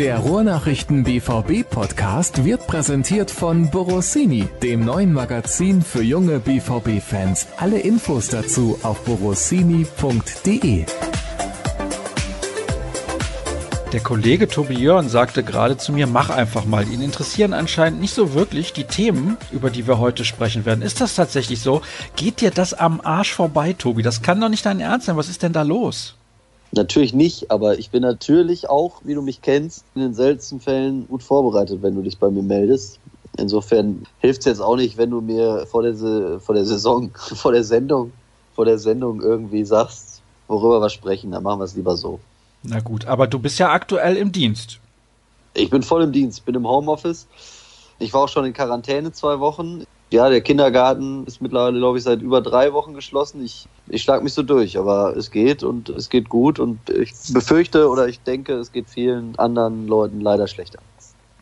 Der Ruhrnachrichten BVB Podcast wird präsentiert von Borossini, dem neuen Magazin für junge BVB Fans. Alle Infos dazu auf borossini.de. Der Kollege Tobi Jörn sagte gerade zu mir, mach einfach mal. Ihn interessieren anscheinend nicht so wirklich die Themen, über die wir heute sprechen werden. Ist das tatsächlich so? Geht dir das am Arsch vorbei, Tobi? Das kann doch nicht dein Ernst sein. Was ist denn da los? Natürlich nicht, aber ich bin natürlich auch, wie du mich kennst, in den seltensten Fällen gut vorbereitet, wenn du dich bei mir meldest. Insofern hilft es jetzt auch nicht, wenn du mir vor der, vor der Saison, vor der Sendung, vor der Sendung irgendwie sagst, worüber wir sprechen. Dann machen wir es lieber so. Na gut, aber du bist ja aktuell im Dienst. Ich bin voll im Dienst, bin im Homeoffice. Ich war auch schon in Quarantäne zwei Wochen. Ja, der Kindergarten ist mittlerweile, glaube ich, seit über drei Wochen geschlossen. Ich, ich schlage mich so durch, aber es geht und es geht gut und ich befürchte oder ich denke, es geht vielen anderen Leuten leider schlechter.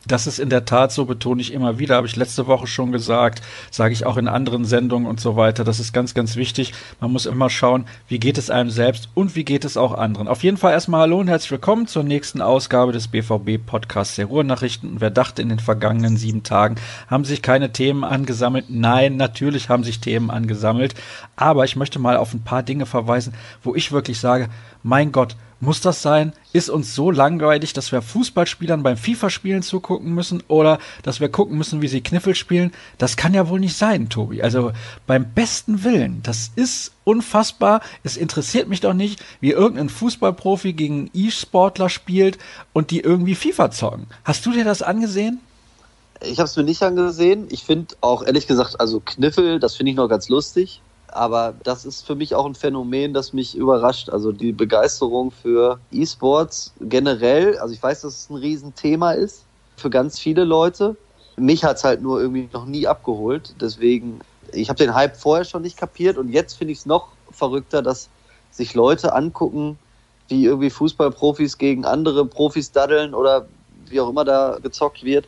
Das ist in der Tat so, betone ich immer wieder, habe ich letzte Woche schon gesagt, sage ich auch in anderen Sendungen und so weiter. Das ist ganz, ganz wichtig. Man muss immer schauen, wie geht es einem selbst und wie geht es auch anderen. Auf jeden Fall erstmal hallo und herzlich willkommen zur nächsten Ausgabe des BVB Podcasts der Ruhrnachrichten. Und wer dachte, in den vergangenen sieben Tagen haben sich keine Themen angesammelt? Nein, natürlich haben sich Themen angesammelt. Aber ich möchte mal auf ein paar Dinge verweisen, wo ich wirklich sage, mein Gott, muss das sein? Ist uns so langweilig, dass wir Fußballspielern beim FIFA-Spielen zugucken müssen oder dass wir gucken müssen, wie sie Kniffel spielen? Das kann ja wohl nicht sein, Tobi. Also beim besten Willen, das ist unfassbar. Es interessiert mich doch nicht, wie irgendein Fußballprofi gegen E-Sportler spielt und die irgendwie FIFA zocken. Hast du dir das angesehen? Ich habe es mir nicht angesehen. Ich finde auch ehrlich gesagt, also Kniffel, das finde ich noch ganz lustig aber das ist für mich auch ein Phänomen, das mich überrascht. Also die Begeisterung für E-Sports generell, also ich weiß, dass es ein Riesenthema ist für ganz viele Leute. Mich hat es halt nur irgendwie noch nie abgeholt. Deswegen, ich habe den Hype vorher schon nicht kapiert und jetzt finde ich es noch verrückter, dass sich Leute angucken, wie irgendwie Fußballprofis gegen andere Profis daddeln oder wie auch immer da gezockt wird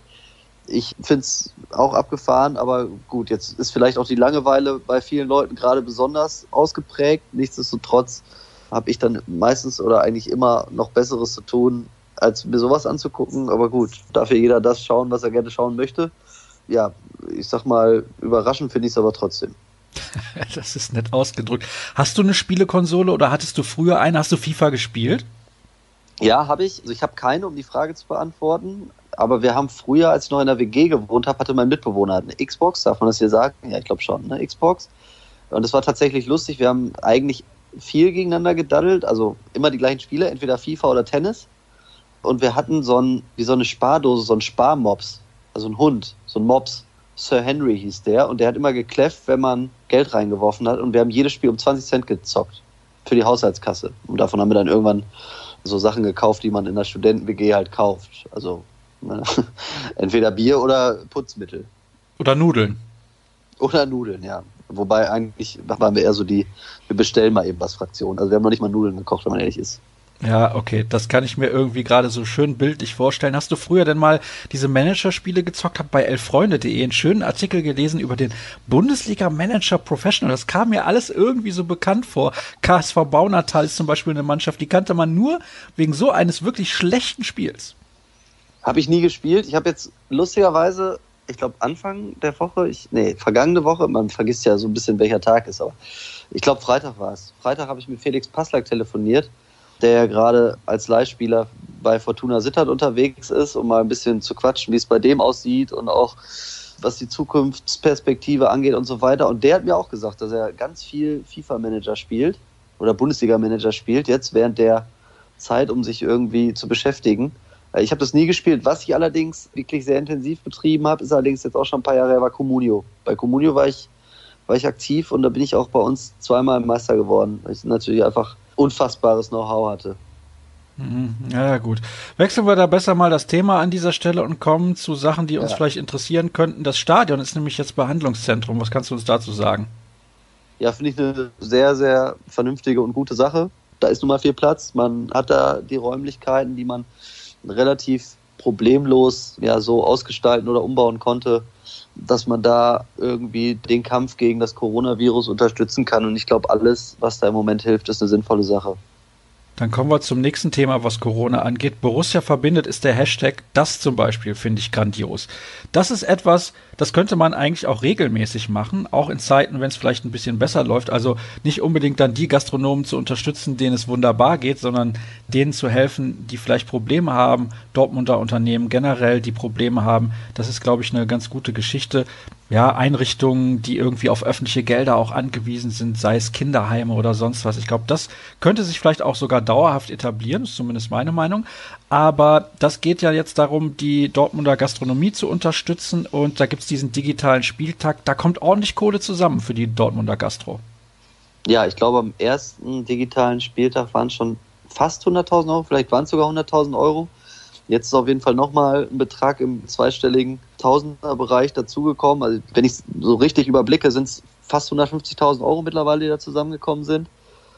ich finde es auch abgefahren, aber gut, jetzt ist vielleicht auch die Langeweile bei vielen Leuten gerade besonders ausgeprägt. Nichtsdestotrotz habe ich dann meistens oder eigentlich immer noch Besseres zu tun, als mir sowas anzugucken. Aber gut, darf ja jeder das schauen, was er gerne schauen möchte. Ja, ich sag mal, überraschend finde ich es aber trotzdem. das ist nett ausgedrückt. Hast du eine Spielekonsole oder hattest du früher eine? Hast du FIFA gespielt? Ja, habe ich. Also ich habe keine, um die Frage zu beantworten aber wir haben früher, als ich noch in der WG gewohnt habe, hatte mein Mitbewohner eine Xbox, darf man das hier sagen? Ja, ich glaube schon, eine Xbox. Und es war tatsächlich lustig. Wir haben eigentlich viel gegeneinander gedaddelt, also immer die gleichen Spiele, entweder FIFA oder Tennis. Und wir hatten so ein, wie so eine Spardose, so ein Sparmops, also ein Hund, so ein Mops. Sir Henry hieß der und der hat immer gekläfft, wenn man Geld reingeworfen hat und wir haben jedes Spiel um 20 Cent gezockt für die Haushaltskasse. Und davon haben wir dann irgendwann so Sachen gekauft, die man in der Studenten-WG halt kauft. Also Entweder Bier oder Putzmittel. Oder Nudeln. Oder Nudeln, ja. Wobei eigentlich waren wir eher so die, wir bestellen mal eben was Fraktion. Also wir haben noch nicht mal Nudeln gekocht, wenn man ehrlich ist. Ja, okay, das kann ich mir irgendwie gerade so schön bildlich vorstellen. Hast du früher denn mal diese Managerspiele gezockt? Hab bei elfreunde.de einen schönen Artikel gelesen über den Bundesliga Manager Professional. Das kam mir alles irgendwie so bekannt vor. KSV Baunatal ist zum Beispiel eine Mannschaft, die kannte man nur wegen so eines wirklich schlechten Spiels. Habe ich nie gespielt. Ich habe jetzt lustigerweise, ich glaube Anfang der Woche, ich, nee, vergangene Woche, man vergisst ja so ein bisschen, welcher Tag ist, aber ich glaube Freitag war es. Freitag habe ich mit Felix Passlack telefoniert, der ja gerade als Leihspieler bei Fortuna Sittard unterwegs ist, um mal ein bisschen zu quatschen, wie es bei dem aussieht und auch was die Zukunftsperspektive angeht und so weiter. Und der hat mir auch gesagt, dass er ganz viel FIFA-Manager spielt oder Bundesliga-Manager spielt, jetzt während der Zeit, um sich irgendwie zu beschäftigen. Äh, ich habe das nie gespielt. Was ich allerdings wirklich sehr intensiv betrieben habe, ist allerdings jetzt auch schon ein paar Jahre her, war Comunio. Bei Comunio war ich, war ich aktiv und da bin ich auch bei uns zweimal Meister geworden, weil ich natürlich einfach unfassbares Know-how hatte. Mhm. Ja, gut. Wechseln wir da besser mal das Thema an dieser Stelle und kommen zu Sachen, die uns ja. vielleicht interessieren könnten. Das Stadion ist nämlich jetzt Behandlungszentrum. Was kannst du uns dazu sagen? Ja, finde ich eine sehr, sehr vernünftige und gute Sache. Da ist nun mal viel Platz. Man hat da die Räumlichkeiten, die man relativ problemlos ja so ausgestalten oder umbauen konnte, dass man da irgendwie den Kampf gegen das Coronavirus unterstützen kann. Und ich glaube, alles, was da im Moment hilft, ist eine sinnvolle Sache. Dann kommen wir zum nächsten Thema, was Corona angeht. Borussia verbindet ist der Hashtag. Das zum Beispiel finde ich grandios. Das ist etwas, das könnte man eigentlich auch regelmäßig machen, auch in Zeiten, wenn es vielleicht ein bisschen besser läuft. Also nicht unbedingt dann die Gastronomen zu unterstützen, denen es wunderbar geht, sondern denen zu helfen, die vielleicht Probleme haben. Dortmunder Unternehmen generell, die Probleme haben. Das ist, glaube ich, eine ganz gute Geschichte ja, Einrichtungen, die irgendwie auf öffentliche Gelder auch angewiesen sind, sei es Kinderheime oder sonst was. Ich glaube, das könnte sich vielleicht auch sogar dauerhaft etablieren, ist zumindest meine Meinung. Aber das geht ja jetzt darum, die Dortmunder Gastronomie zu unterstützen und da gibt's diesen digitalen Spieltag. Da kommt ordentlich Kohle zusammen für die Dortmunder Gastro. Ja, ich glaube, am ersten digitalen Spieltag waren schon fast 100.000 Euro, vielleicht waren es sogar 100.000 Euro. Jetzt ist auf jeden Fall nochmal ein Betrag im zweistelligen Tausenderbereich dazugekommen. Also wenn ich es so richtig überblicke, sind es fast 150.000 Euro mittlerweile, die da zusammengekommen sind.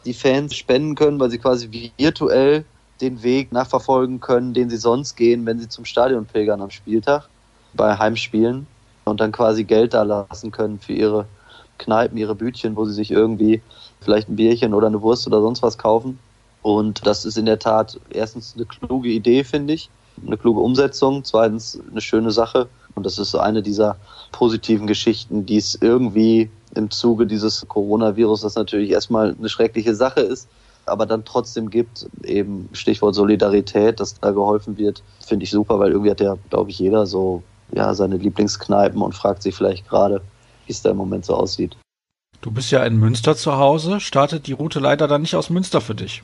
Die Fans spenden können, weil sie quasi virtuell den Weg nachverfolgen können, den sie sonst gehen, wenn sie zum Stadion pilgern am Spieltag bei Heimspielen und dann quasi Geld da lassen können für ihre Kneipen, ihre Bütchen, wo sie sich irgendwie vielleicht ein Bierchen oder eine Wurst oder sonst was kaufen. Und das ist in der Tat erstens eine kluge Idee, finde ich, eine kluge Umsetzung, zweitens eine schöne Sache. Und das ist eine dieser positiven Geschichten, die es irgendwie im Zuge dieses Coronavirus, das natürlich erstmal eine schreckliche Sache ist, aber dann trotzdem gibt, eben Stichwort Solidarität, dass da geholfen wird, finde ich super, weil irgendwie hat ja, glaube ich, jeder so ja seine Lieblingskneipen und fragt sich vielleicht gerade, wie es da im Moment so aussieht. Du bist ja in Münster zu Hause, startet die Route leider dann nicht aus Münster für dich.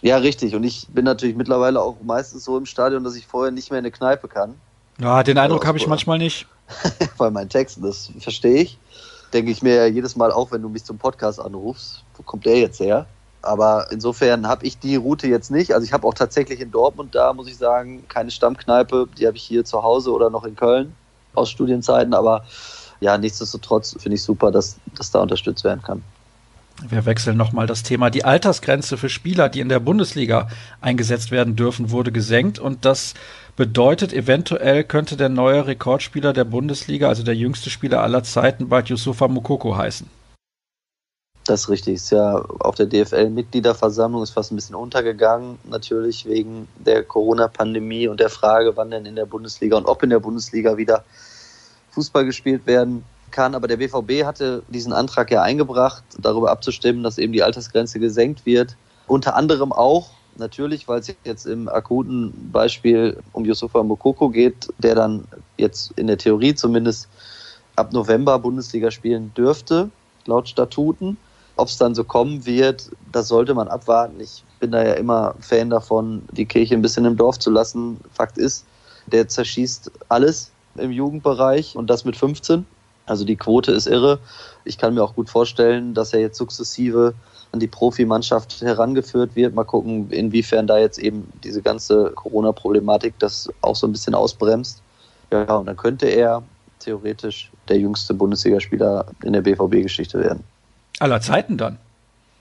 Ja, richtig. Und ich bin natürlich mittlerweile auch meistens so im Stadion, dass ich vorher nicht mehr in eine Kneipe kann. Ja, den Eindruck habe ich manchmal nicht. Bei meinen Texten, das verstehe ich. Denke ich mir ja jedes Mal auch, wenn du mich zum Podcast anrufst, wo kommt der jetzt her? Aber insofern habe ich die Route jetzt nicht. Also ich habe auch tatsächlich in Dortmund da, muss ich sagen, keine Stammkneipe. Die habe ich hier zu Hause oder noch in Köln aus Studienzeiten. Aber ja, nichtsdestotrotz finde ich super, dass das da unterstützt werden kann. Wir wechseln nochmal das Thema. Die Altersgrenze für Spieler, die in der Bundesliga eingesetzt werden dürfen, wurde gesenkt und das bedeutet, eventuell könnte der neue Rekordspieler der Bundesliga, also der jüngste Spieler aller Zeiten, bald Yusufa Mukoko heißen. Das ist richtig. Ist ja auf der DFL-Mitgliederversammlung ist fast ein bisschen untergegangen, natürlich wegen der Corona-Pandemie und der Frage, wann denn in der Bundesliga und ob in der Bundesliga wieder Fußball gespielt werden kann. Aber der BVB hatte diesen Antrag ja eingebracht, darüber abzustimmen, dass eben die Altersgrenze gesenkt wird. Unter anderem auch natürlich, weil es jetzt im akuten Beispiel um Yusufa Mokoko geht, der dann jetzt in der Theorie zumindest ab November Bundesliga spielen dürfte, laut Statuten. Ob es dann so kommen wird, das sollte man abwarten. Ich bin da ja immer Fan davon, die Kirche ein bisschen im Dorf zu lassen. Fakt ist, der zerschießt alles im Jugendbereich und das mit 15. Also die Quote ist irre. Ich kann mir auch gut vorstellen, dass er jetzt sukzessive an die Profimannschaft herangeführt wird. Mal gucken, inwiefern da jetzt eben diese ganze Corona-Problematik das auch so ein bisschen ausbremst. Ja, und dann könnte er theoretisch der jüngste Bundesligaspieler in der BVB-Geschichte werden. Aller Zeiten dann?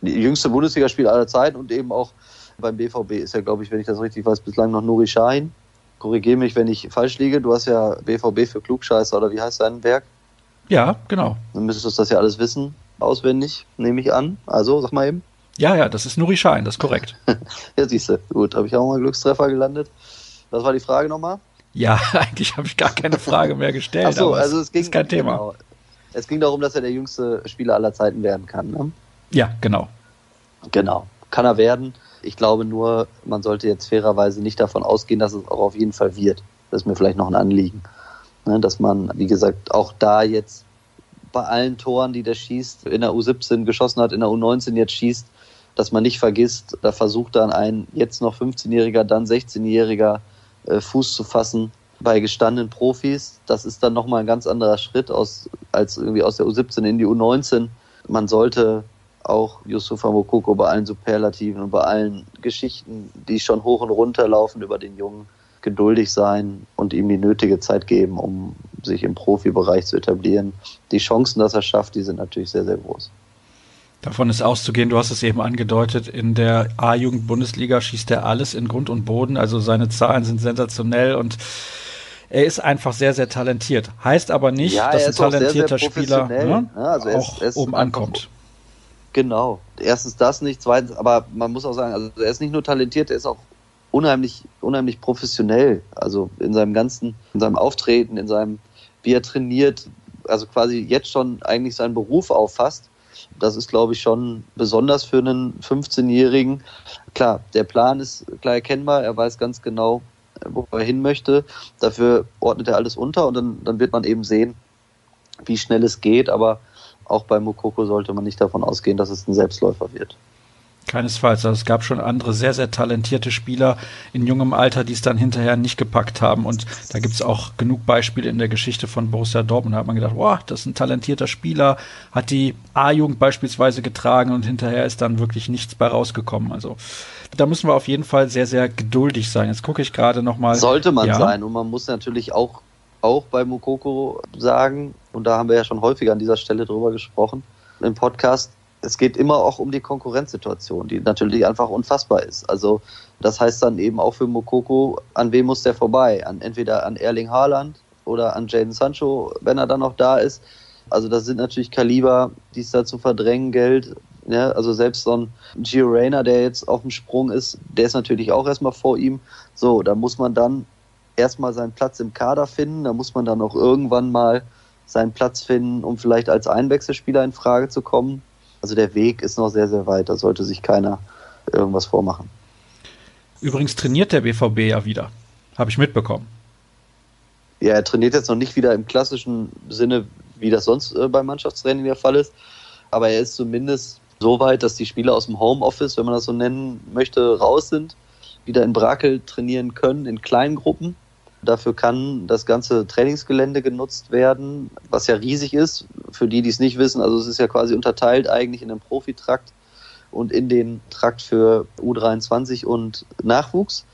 Die jüngste Bundesligaspieler aller Zeiten und eben auch beim BVB ist ja, glaube ich, wenn ich das richtig weiß, bislang noch Nuri Schein. Korrigiere mich, wenn ich falsch liege. Du hast ja BVB für Klugscheißer oder wie heißt dein Werk? Ja, genau. Dann müsstest du das ja alles wissen, auswendig, nehme ich an. Also, sag mal eben. Ja, ja, das ist Nuri Schein, das ist korrekt. ja, siehst du. Gut, habe ich auch mal Glückstreffer gelandet. Was war die Frage nochmal? Ja, eigentlich habe ich gar keine Frage mehr gestellt. Ach so, also es ging, ist kein Thema. Genau. Es ging darum, dass er der jüngste Spieler aller Zeiten werden kann. Ne? Ja, genau. Genau. Kann er werden. Ich glaube nur, man sollte jetzt fairerweise nicht davon ausgehen, dass es auch auf jeden Fall wird. Das ist mir vielleicht noch ein Anliegen. Ne, dass man, wie gesagt, auch da jetzt bei allen Toren, die der schießt, in der U17 geschossen hat, in der U19 jetzt schießt, dass man nicht vergisst, da versucht dann ein jetzt noch 15-Jähriger, dann 16-Jähriger äh, Fuß zu fassen bei gestandenen Profis. Das ist dann nochmal ein ganz anderer Schritt aus, als irgendwie aus der U17 in die U19. Man sollte auch Yusufa Mokoko bei allen Superlativen und bei allen Geschichten, die schon hoch und runter laufen über den Jungen, geduldig sein und ihm die nötige Zeit geben, um sich im Profibereich zu etablieren. Die Chancen, dass er schafft, die sind natürlich sehr, sehr groß. Davon ist auszugehen, du hast es eben angedeutet, in der A-Jugend-Bundesliga schießt er alles in Grund und Boden. Also seine Zahlen sind sensationell und er ist einfach sehr, sehr talentiert. Heißt aber nicht, ja, dass ein talentierter sehr, sehr Spieler ne, ja, also auch ist, oben ankommt. Genau. Erstens das nicht, zweitens, aber man muss auch sagen, also er ist nicht nur talentiert, er ist auch unheimlich, unheimlich professionell. Also in seinem ganzen, in seinem Auftreten, in seinem, wie er trainiert, also quasi jetzt schon eigentlich seinen Beruf auffasst. Das ist, glaube ich, schon besonders für einen 15-Jährigen. Klar, der Plan ist klar erkennbar, er weiß ganz genau, wo er hin möchte. Dafür ordnet er alles unter und dann, dann wird man eben sehen, wie schnell es geht. Aber auch bei Mukoko sollte man nicht davon ausgehen, dass es ein Selbstläufer wird. Keinesfalls. Also es gab schon andere sehr, sehr talentierte Spieler in jungem Alter, die es dann hinterher nicht gepackt haben. Und da gibt es auch genug Beispiele in der Geschichte von Borussia Dortmund. Da hat man gedacht, boah, das ist ein talentierter Spieler, hat die A-Jugend beispielsweise getragen und hinterher ist dann wirklich nichts bei rausgekommen. Also da müssen wir auf jeden Fall sehr, sehr geduldig sein. Jetzt gucke ich gerade nochmal. Sollte man ja. sein. Und man muss natürlich auch, auch bei Mukoko sagen, und da haben wir ja schon häufiger an dieser Stelle drüber gesprochen, im Podcast, es geht immer auch um die Konkurrenzsituation, die natürlich einfach unfassbar ist. Also das heißt dann eben auch für Mokoko, an wem muss der vorbei? An entweder an Erling Haaland oder an Jaden Sancho, wenn er dann noch da ist. Also das sind natürlich Kaliber, die es da zu verdrängen gilt. Ja, also selbst so ein Gio Reyna, der jetzt auf dem Sprung ist, der ist natürlich auch erstmal vor ihm. So, da muss man dann erstmal seinen Platz im Kader finden. Da muss man dann auch irgendwann mal seinen Platz finden, um vielleicht als Einwechselspieler in Frage zu kommen. Also der Weg ist noch sehr, sehr weit. Da sollte sich keiner irgendwas vormachen. Übrigens trainiert der BVB ja wieder. Habe ich mitbekommen. Ja, er trainiert jetzt noch nicht wieder im klassischen Sinne, wie das sonst äh, beim Mannschaftstraining der Fall ist. Aber er ist zumindest so weit, dass die Spieler aus dem Homeoffice, wenn man das so nennen möchte, raus sind, wieder in Brakel trainieren können, in kleinen Gruppen. Dafür kann das ganze Trainingsgelände genutzt werden, was ja riesig ist. Für die, die es nicht wissen, also es ist ja quasi unterteilt eigentlich in den Profitrakt und in den Trakt für U23 und Nachwuchs.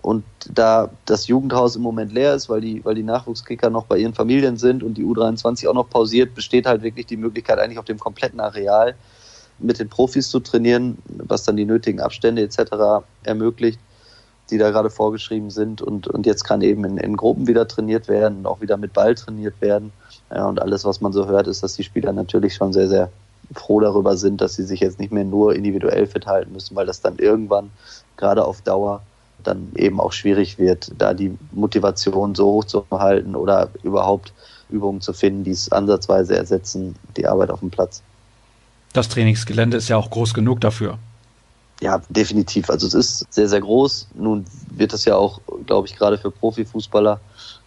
Und da das Jugendhaus im Moment leer ist, weil die, weil die Nachwuchskicker noch bei ihren Familien sind und die U23 auch noch pausiert, besteht halt wirklich die Möglichkeit, eigentlich auf dem kompletten Areal mit den Profis zu trainieren, was dann die nötigen Abstände etc. ermöglicht die da gerade vorgeschrieben sind. Und, und jetzt kann eben in, in Gruppen wieder trainiert werden und auch wieder mit Ball trainiert werden. Ja, und alles, was man so hört, ist, dass die Spieler natürlich schon sehr, sehr froh darüber sind, dass sie sich jetzt nicht mehr nur individuell fit halten müssen, weil das dann irgendwann gerade auf Dauer dann eben auch schwierig wird, da die Motivation so hoch zu halten oder überhaupt Übungen zu finden, die es ansatzweise ersetzen, die Arbeit auf dem Platz. Das Trainingsgelände ist ja auch groß genug dafür. Ja, definitiv. Also es ist sehr, sehr groß. Nun wird das ja auch, glaube ich, gerade für Profifußballer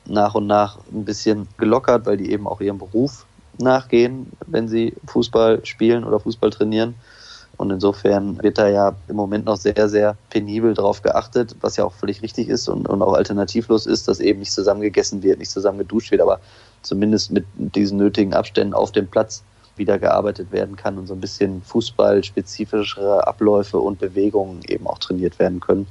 nach und nach ein bisschen gelockert, weil die eben auch ihrem Beruf nachgehen, wenn sie Fußball spielen oder Fußball trainieren. Und insofern wird da ja im Moment noch sehr, sehr penibel drauf geachtet, was ja auch völlig richtig ist und, und auch alternativlos ist, dass eben nicht zusammengegessen wird, nicht zusammen geduscht wird, aber zumindest mit diesen nötigen Abständen auf dem Platz wieder gearbeitet werden kann und so ein bisschen fußballspezifischere Abläufe und Bewegungen eben auch trainiert werden können.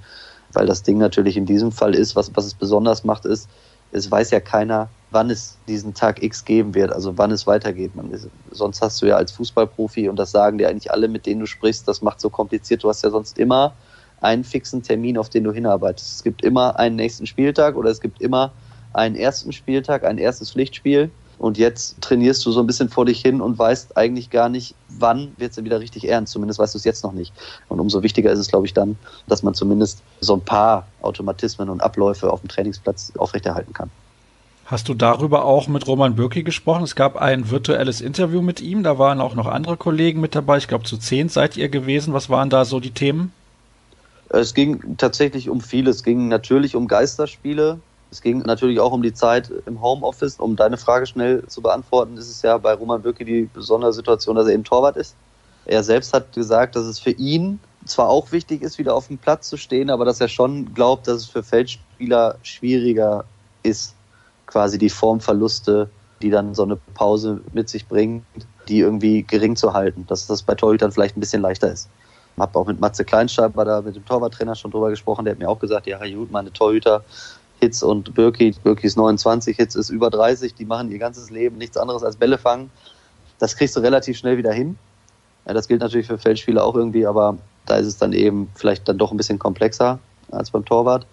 Weil das Ding natürlich in diesem Fall ist, was, was es besonders macht, ist, es weiß ja keiner, wann es diesen Tag X geben wird, also wann es weitergeht. Man, sonst hast du ja als Fußballprofi, und das sagen dir eigentlich alle, mit denen du sprichst, das macht so kompliziert, du hast ja sonst immer einen fixen Termin, auf den du hinarbeitest. Es gibt immer einen nächsten Spieltag oder es gibt immer einen ersten Spieltag, ein erstes Pflichtspiel und jetzt trainierst du so ein bisschen vor dich hin und weißt eigentlich gar nicht, wann wird es denn wieder richtig ernst. Zumindest weißt du es jetzt noch nicht. Und umso wichtiger ist es, glaube ich, dann, dass man zumindest so ein paar Automatismen und Abläufe auf dem Trainingsplatz aufrechterhalten kann. Hast du darüber auch mit Roman Bürki gesprochen? Es gab ein virtuelles Interview mit ihm, da waren auch noch andere Kollegen mit dabei. Ich glaube, zu zehn seid ihr gewesen. Was waren da so die Themen? Es ging tatsächlich um vieles. Es ging natürlich um Geisterspiele, es ging natürlich auch um die Zeit im Homeoffice. Um deine Frage schnell zu beantworten, ist es ja bei Roman Bürki die besondere Situation, dass er eben Torwart ist. Er selbst hat gesagt, dass es für ihn zwar auch wichtig ist, wieder auf dem Platz zu stehen, aber dass er schon glaubt, dass es für Feldspieler schwieriger ist, quasi die Formverluste, die dann so eine Pause mit sich bringt, die irgendwie gering zu halten. Dass das bei Torhütern vielleicht ein bisschen leichter ist. Ich habe auch mit Matze Kleinschreiber da mit dem Torwarttrainer schon drüber gesprochen. Der hat mir auch gesagt, ja gut, meine Torhüter Hitz und Birki. Birki ist 29, Hitz ist über 30. Die machen ihr ganzes Leben nichts anderes als Bälle fangen. Das kriegst du relativ schnell wieder hin. Ja, das gilt natürlich für Feldspieler auch irgendwie, aber da ist es dann eben vielleicht dann doch ein bisschen komplexer als beim Torwart.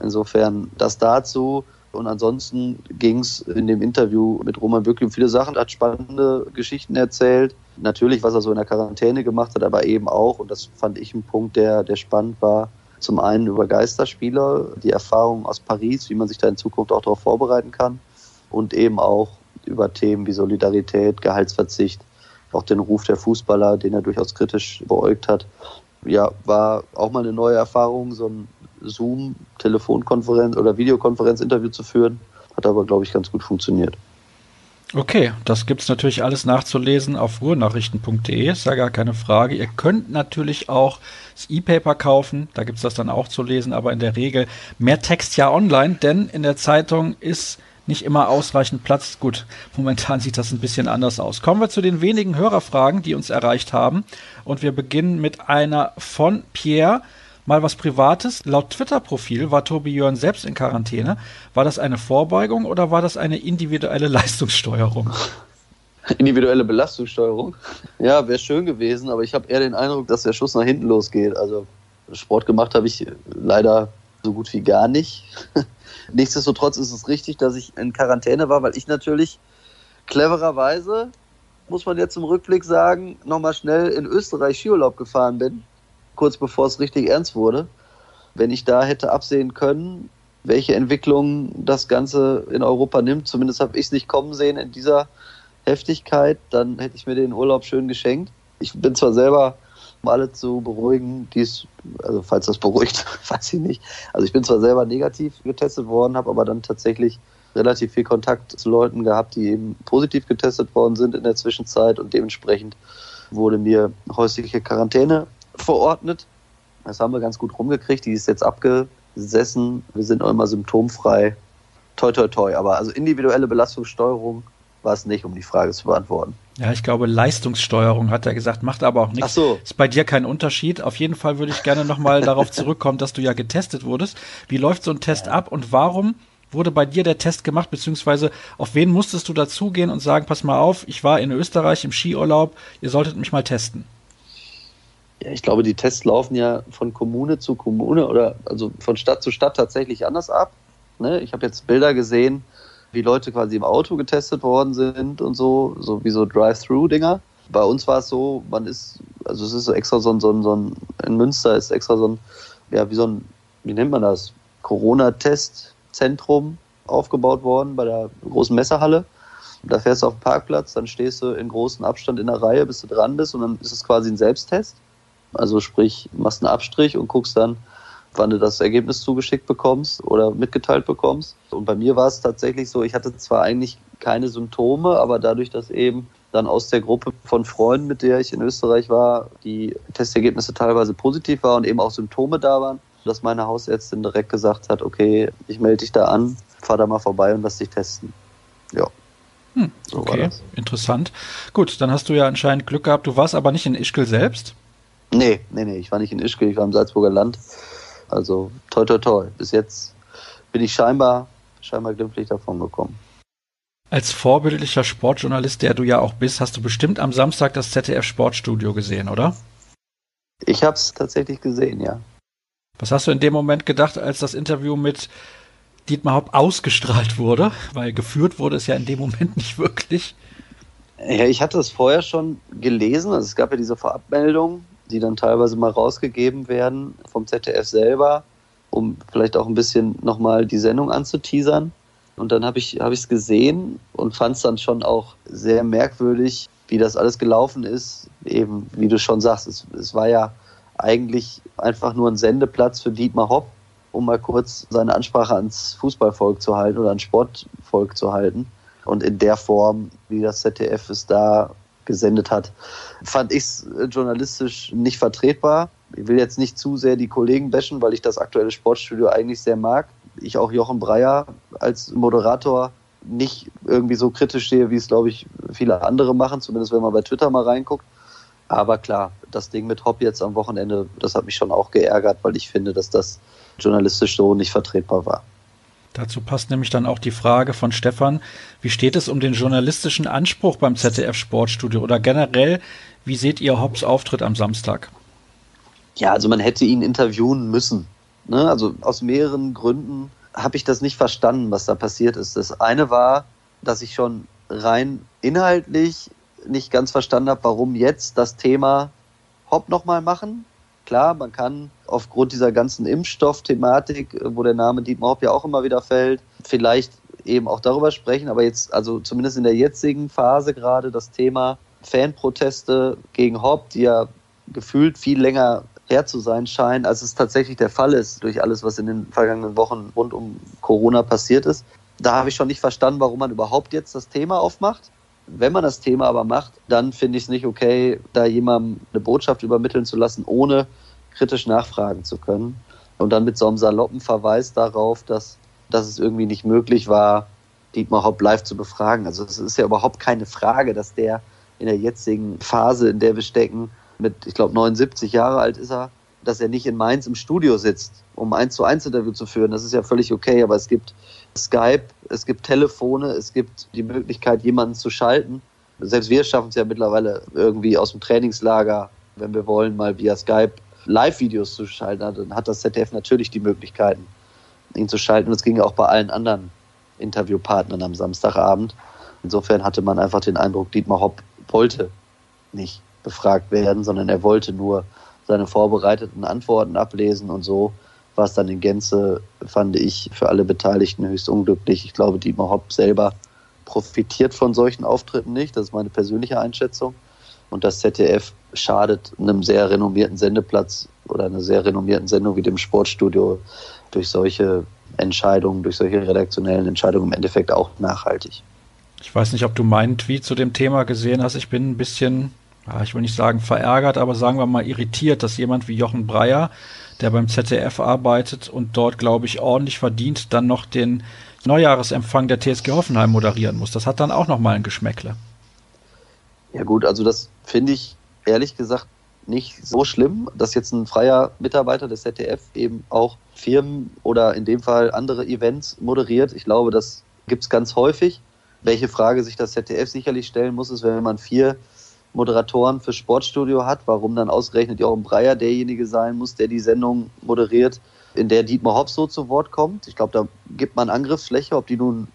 Insofern das dazu. Und ansonsten ging es in dem Interview mit Roman wirklich um viele Sachen, hat spannende Geschichten erzählt. Natürlich, was er so in der Quarantäne gemacht hat, aber eben auch, und das fand ich ein Punkt, der, der spannend war, zum einen über Geisterspieler, die Erfahrung aus Paris, wie man sich da in Zukunft auch darauf vorbereiten kann und eben auch über Themen wie Solidarität, Gehaltsverzicht, auch den Ruf der Fußballer, den er durchaus kritisch beäugt hat. Ja, war auch mal eine neue Erfahrung, so ein Zoom-Telefonkonferenz oder Videokonferenz-Interview zu führen. Hat aber, glaube ich, ganz gut funktioniert. Okay, das gibt's natürlich alles nachzulesen auf ruhrnachrichten.de, ist ja gar keine Frage. Ihr könnt natürlich auch das E-Paper kaufen, da gibt's das dann auch zu lesen, aber in der Regel mehr Text ja online, denn in der Zeitung ist nicht immer ausreichend Platz. Gut, momentan sieht das ein bisschen anders aus. Kommen wir zu den wenigen Hörerfragen, die uns erreicht haben. Und wir beginnen mit einer von Pierre. Mal was Privates. Laut Twitter-Profil war Tobi Jörn selbst in Quarantäne. War das eine Vorbeugung oder war das eine individuelle Leistungssteuerung? Individuelle Belastungssteuerung? Ja, wäre schön gewesen, aber ich habe eher den Eindruck, dass der Schuss nach hinten losgeht. Also Sport gemacht habe ich leider so gut wie gar nicht. Nichtsdestotrotz ist es richtig, dass ich in Quarantäne war, weil ich natürlich clevererweise, muss man jetzt im Rückblick sagen, nochmal schnell in Österreich Skiurlaub gefahren bin kurz bevor es richtig ernst wurde. Wenn ich da hätte absehen können, welche Entwicklung das Ganze in Europa nimmt, zumindest habe ich es nicht kommen sehen in dieser Heftigkeit, dann hätte ich mir den Urlaub schön geschenkt. Ich bin zwar selber, um alle zu beruhigen, dies, also falls das beruhigt, weiß ich nicht. Also ich bin zwar selber negativ getestet worden, habe aber dann tatsächlich relativ viel Kontakt zu Leuten gehabt, die eben positiv getestet worden sind in der Zwischenzeit und dementsprechend wurde mir häusliche Quarantäne verordnet. Das haben wir ganz gut rumgekriegt. Die ist jetzt abgesessen. Wir sind auch immer symptomfrei. Toi, toi, toi. Aber also individuelle Belastungssteuerung war es nicht, um die Frage zu beantworten. Ja, ich glaube, Leistungssteuerung hat er gesagt, macht aber auch nichts. Ach so. Ist bei dir kein Unterschied. Auf jeden Fall würde ich gerne nochmal darauf zurückkommen, dass du ja getestet wurdest. Wie läuft so ein Test ja. ab und warum wurde bei dir der Test gemacht, beziehungsweise auf wen musstest du dazugehen und sagen, pass mal auf, ich war in Österreich im Skiurlaub, ihr solltet mich mal testen? Ja, ich glaube, die Tests laufen ja von Kommune zu Kommune oder also von Stadt zu Stadt tatsächlich anders ab. Ne? Ich habe jetzt Bilder gesehen, wie Leute quasi im Auto getestet worden sind und so, so wie so Drive-Through-Dinger. Bei uns war es so, man ist, also es ist extra so ein, so ein, so ein, in Münster ist extra so ein, ja, wie so ein, wie nennt man das? Corona-Testzentrum aufgebaut worden bei der großen Messehalle. Da fährst du auf den Parkplatz, dann stehst du in großem Abstand in der Reihe, bis du dran bist und dann ist es quasi ein Selbsttest. Also sprich, machst einen Abstrich und guckst dann, wann du das Ergebnis zugeschickt bekommst oder mitgeteilt bekommst. Und bei mir war es tatsächlich so, ich hatte zwar eigentlich keine Symptome, aber dadurch, dass eben dann aus der Gruppe von Freunden, mit der ich in Österreich war, die Testergebnisse teilweise positiv waren und eben auch Symptome da waren, dass meine Hausärztin direkt gesagt hat, okay, ich melde dich da an, fahr da mal vorbei und lass dich testen. Ja. Hm, okay, interessant. Gut, dann hast du ja anscheinend Glück gehabt. Du warst aber nicht in Ischgl selbst. Nee, nee, nee, ich war nicht in Ischgl, ich war im Salzburger Land. Also toi, toi, toi. Bis jetzt bin ich scheinbar, scheinbar glimpflich davon gekommen. Als vorbildlicher Sportjournalist, der du ja auch bist, hast du bestimmt am Samstag das ZDF Sportstudio gesehen, oder? Ich habe es tatsächlich gesehen, ja. Was hast du in dem Moment gedacht, als das Interview mit Dietmar Hopp ausgestrahlt wurde? Weil geführt wurde es ja in dem Moment nicht wirklich. Ja, ich hatte es vorher schon gelesen. Also es gab ja diese Vorabmeldung die dann teilweise mal rausgegeben werden vom ZDF selber, um vielleicht auch ein bisschen nochmal die Sendung anzuteasern. Und dann habe ich es hab gesehen und fand es dann schon auch sehr merkwürdig, wie das alles gelaufen ist. Eben, wie du schon sagst, es, es war ja eigentlich einfach nur ein Sendeplatz für Dietmar Hopp, um mal kurz seine Ansprache ans Fußballvolk zu halten oder ans Sportvolk zu halten. Und in der Form, wie das ZDF es da gesendet hat, fand ich es äh, journalistisch nicht vertretbar. Ich will jetzt nicht zu sehr die Kollegen bashen, weil ich das aktuelle Sportstudio eigentlich sehr mag. Ich auch Jochen Breyer als Moderator nicht irgendwie so kritisch sehe, wie es, glaube ich, viele andere machen, zumindest wenn man bei Twitter mal reinguckt. Aber klar, das Ding mit Hopp jetzt am Wochenende, das hat mich schon auch geärgert, weil ich finde, dass das journalistisch so nicht vertretbar war. Dazu passt nämlich dann auch die Frage von Stefan, wie steht es um den journalistischen Anspruch beim ZDF Sportstudio oder generell, wie seht ihr Hobbs Auftritt am Samstag? Ja, also man hätte ihn interviewen müssen. Ne? Also aus mehreren Gründen. habe ich das nicht verstanden, was da passiert ist. Das eine war, dass ich schon rein inhaltlich nicht ganz verstanden habe, warum jetzt das Thema Hop nochmal machen. Klar, man kann aufgrund dieser ganzen Impfstoffthematik, wo der Name Dietmar Hopp ja auch immer wieder fällt, vielleicht eben auch darüber sprechen, aber jetzt, also zumindest in der jetzigen Phase gerade das Thema Fanproteste gegen Hopp, die ja gefühlt viel länger her zu sein scheinen, als es tatsächlich der Fall ist, durch alles, was in den vergangenen Wochen rund um Corona passiert ist. Da habe ich schon nicht verstanden, warum man überhaupt jetzt das Thema aufmacht. Wenn man das Thema aber macht, dann finde ich es nicht okay, da jemandem eine Botschaft übermitteln zu lassen, ohne kritisch nachfragen zu können. Und dann mit so einem saloppen Verweis darauf, dass, dass es irgendwie nicht möglich war, Dietmar Hopp live zu befragen. Also es ist ja überhaupt keine Frage, dass der in der jetzigen Phase, in der wir stecken, mit, ich glaube, 79 Jahre alt ist er, dass er nicht in Mainz im Studio sitzt, um eins zu eins Interview zu führen. Das ist ja völlig okay, aber es gibt Skype, es gibt Telefone, es gibt die Möglichkeit, jemanden zu schalten. Selbst wir schaffen es ja mittlerweile irgendwie aus dem Trainingslager, wenn wir wollen, mal via Skype Live-Videos zu schalten. Dann hat das ZDF natürlich die Möglichkeiten, ihn zu schalten. Und das ging ja auch bei allen anderen Interviewpartnern am Samstagabend. Insofern hatte man einfach den Eindruck, Dietmar Hopp wollte nicht befragt werden, sondern er wollte nur seine vorbereiteten Antworten ablesen und so war es dann in Gänze, fand ich, für alle Beteiligten höchst unglücklich. Ich glaube, Dietmar Hopp selber profitiert von solchen Auftritten nicht. Das ist meine persönliche Einschätzung. Und das ZDF schadet einem sehr renommierten Sendeplatz oder einer sehr renommierten Sendung wie dem Sportstudio durch solche Entscheidungen, durch solche redaktionellen Entscheidungen im Endeffekt auch nachhaltig. Ich weiß nicht, ob du meinen Tweet zu dem Thema gesehen hast. Ich bin ein bisschen ich will nicht sagen verärgert, aber sagen wir mal irritiert, dass jemand wie Jochen Breyer, der beim ZDF arbeitet und dort, glaube ich, ordentlich verdient, dann noch den Neujahresempfang der TSG Hoffenheim moderieren muss. Das hat dann auch nochmal ein Geschmäckle. Ja gut, also das finde ich ehrlich gesagt nicht so schlimm, dass jetzt ein freier Mitarbeiter des ZDF eben auch Firmen oder in dem Fall andere Events moderiert. Ich glaube, das gibt es ganz häufig. Welche Frage sich das ZDF sicherlich stellen muss, ist, wenn man vier Moderatoren für Sportstudio hat, warum dann ausgerechnet Jochen Breyer derjenige sein muss, der die Sendung moderiert, in der Dietmar Hopp so zu Wort kommt. Ich glaube, da gibt man Angriffsfläche, ob die nun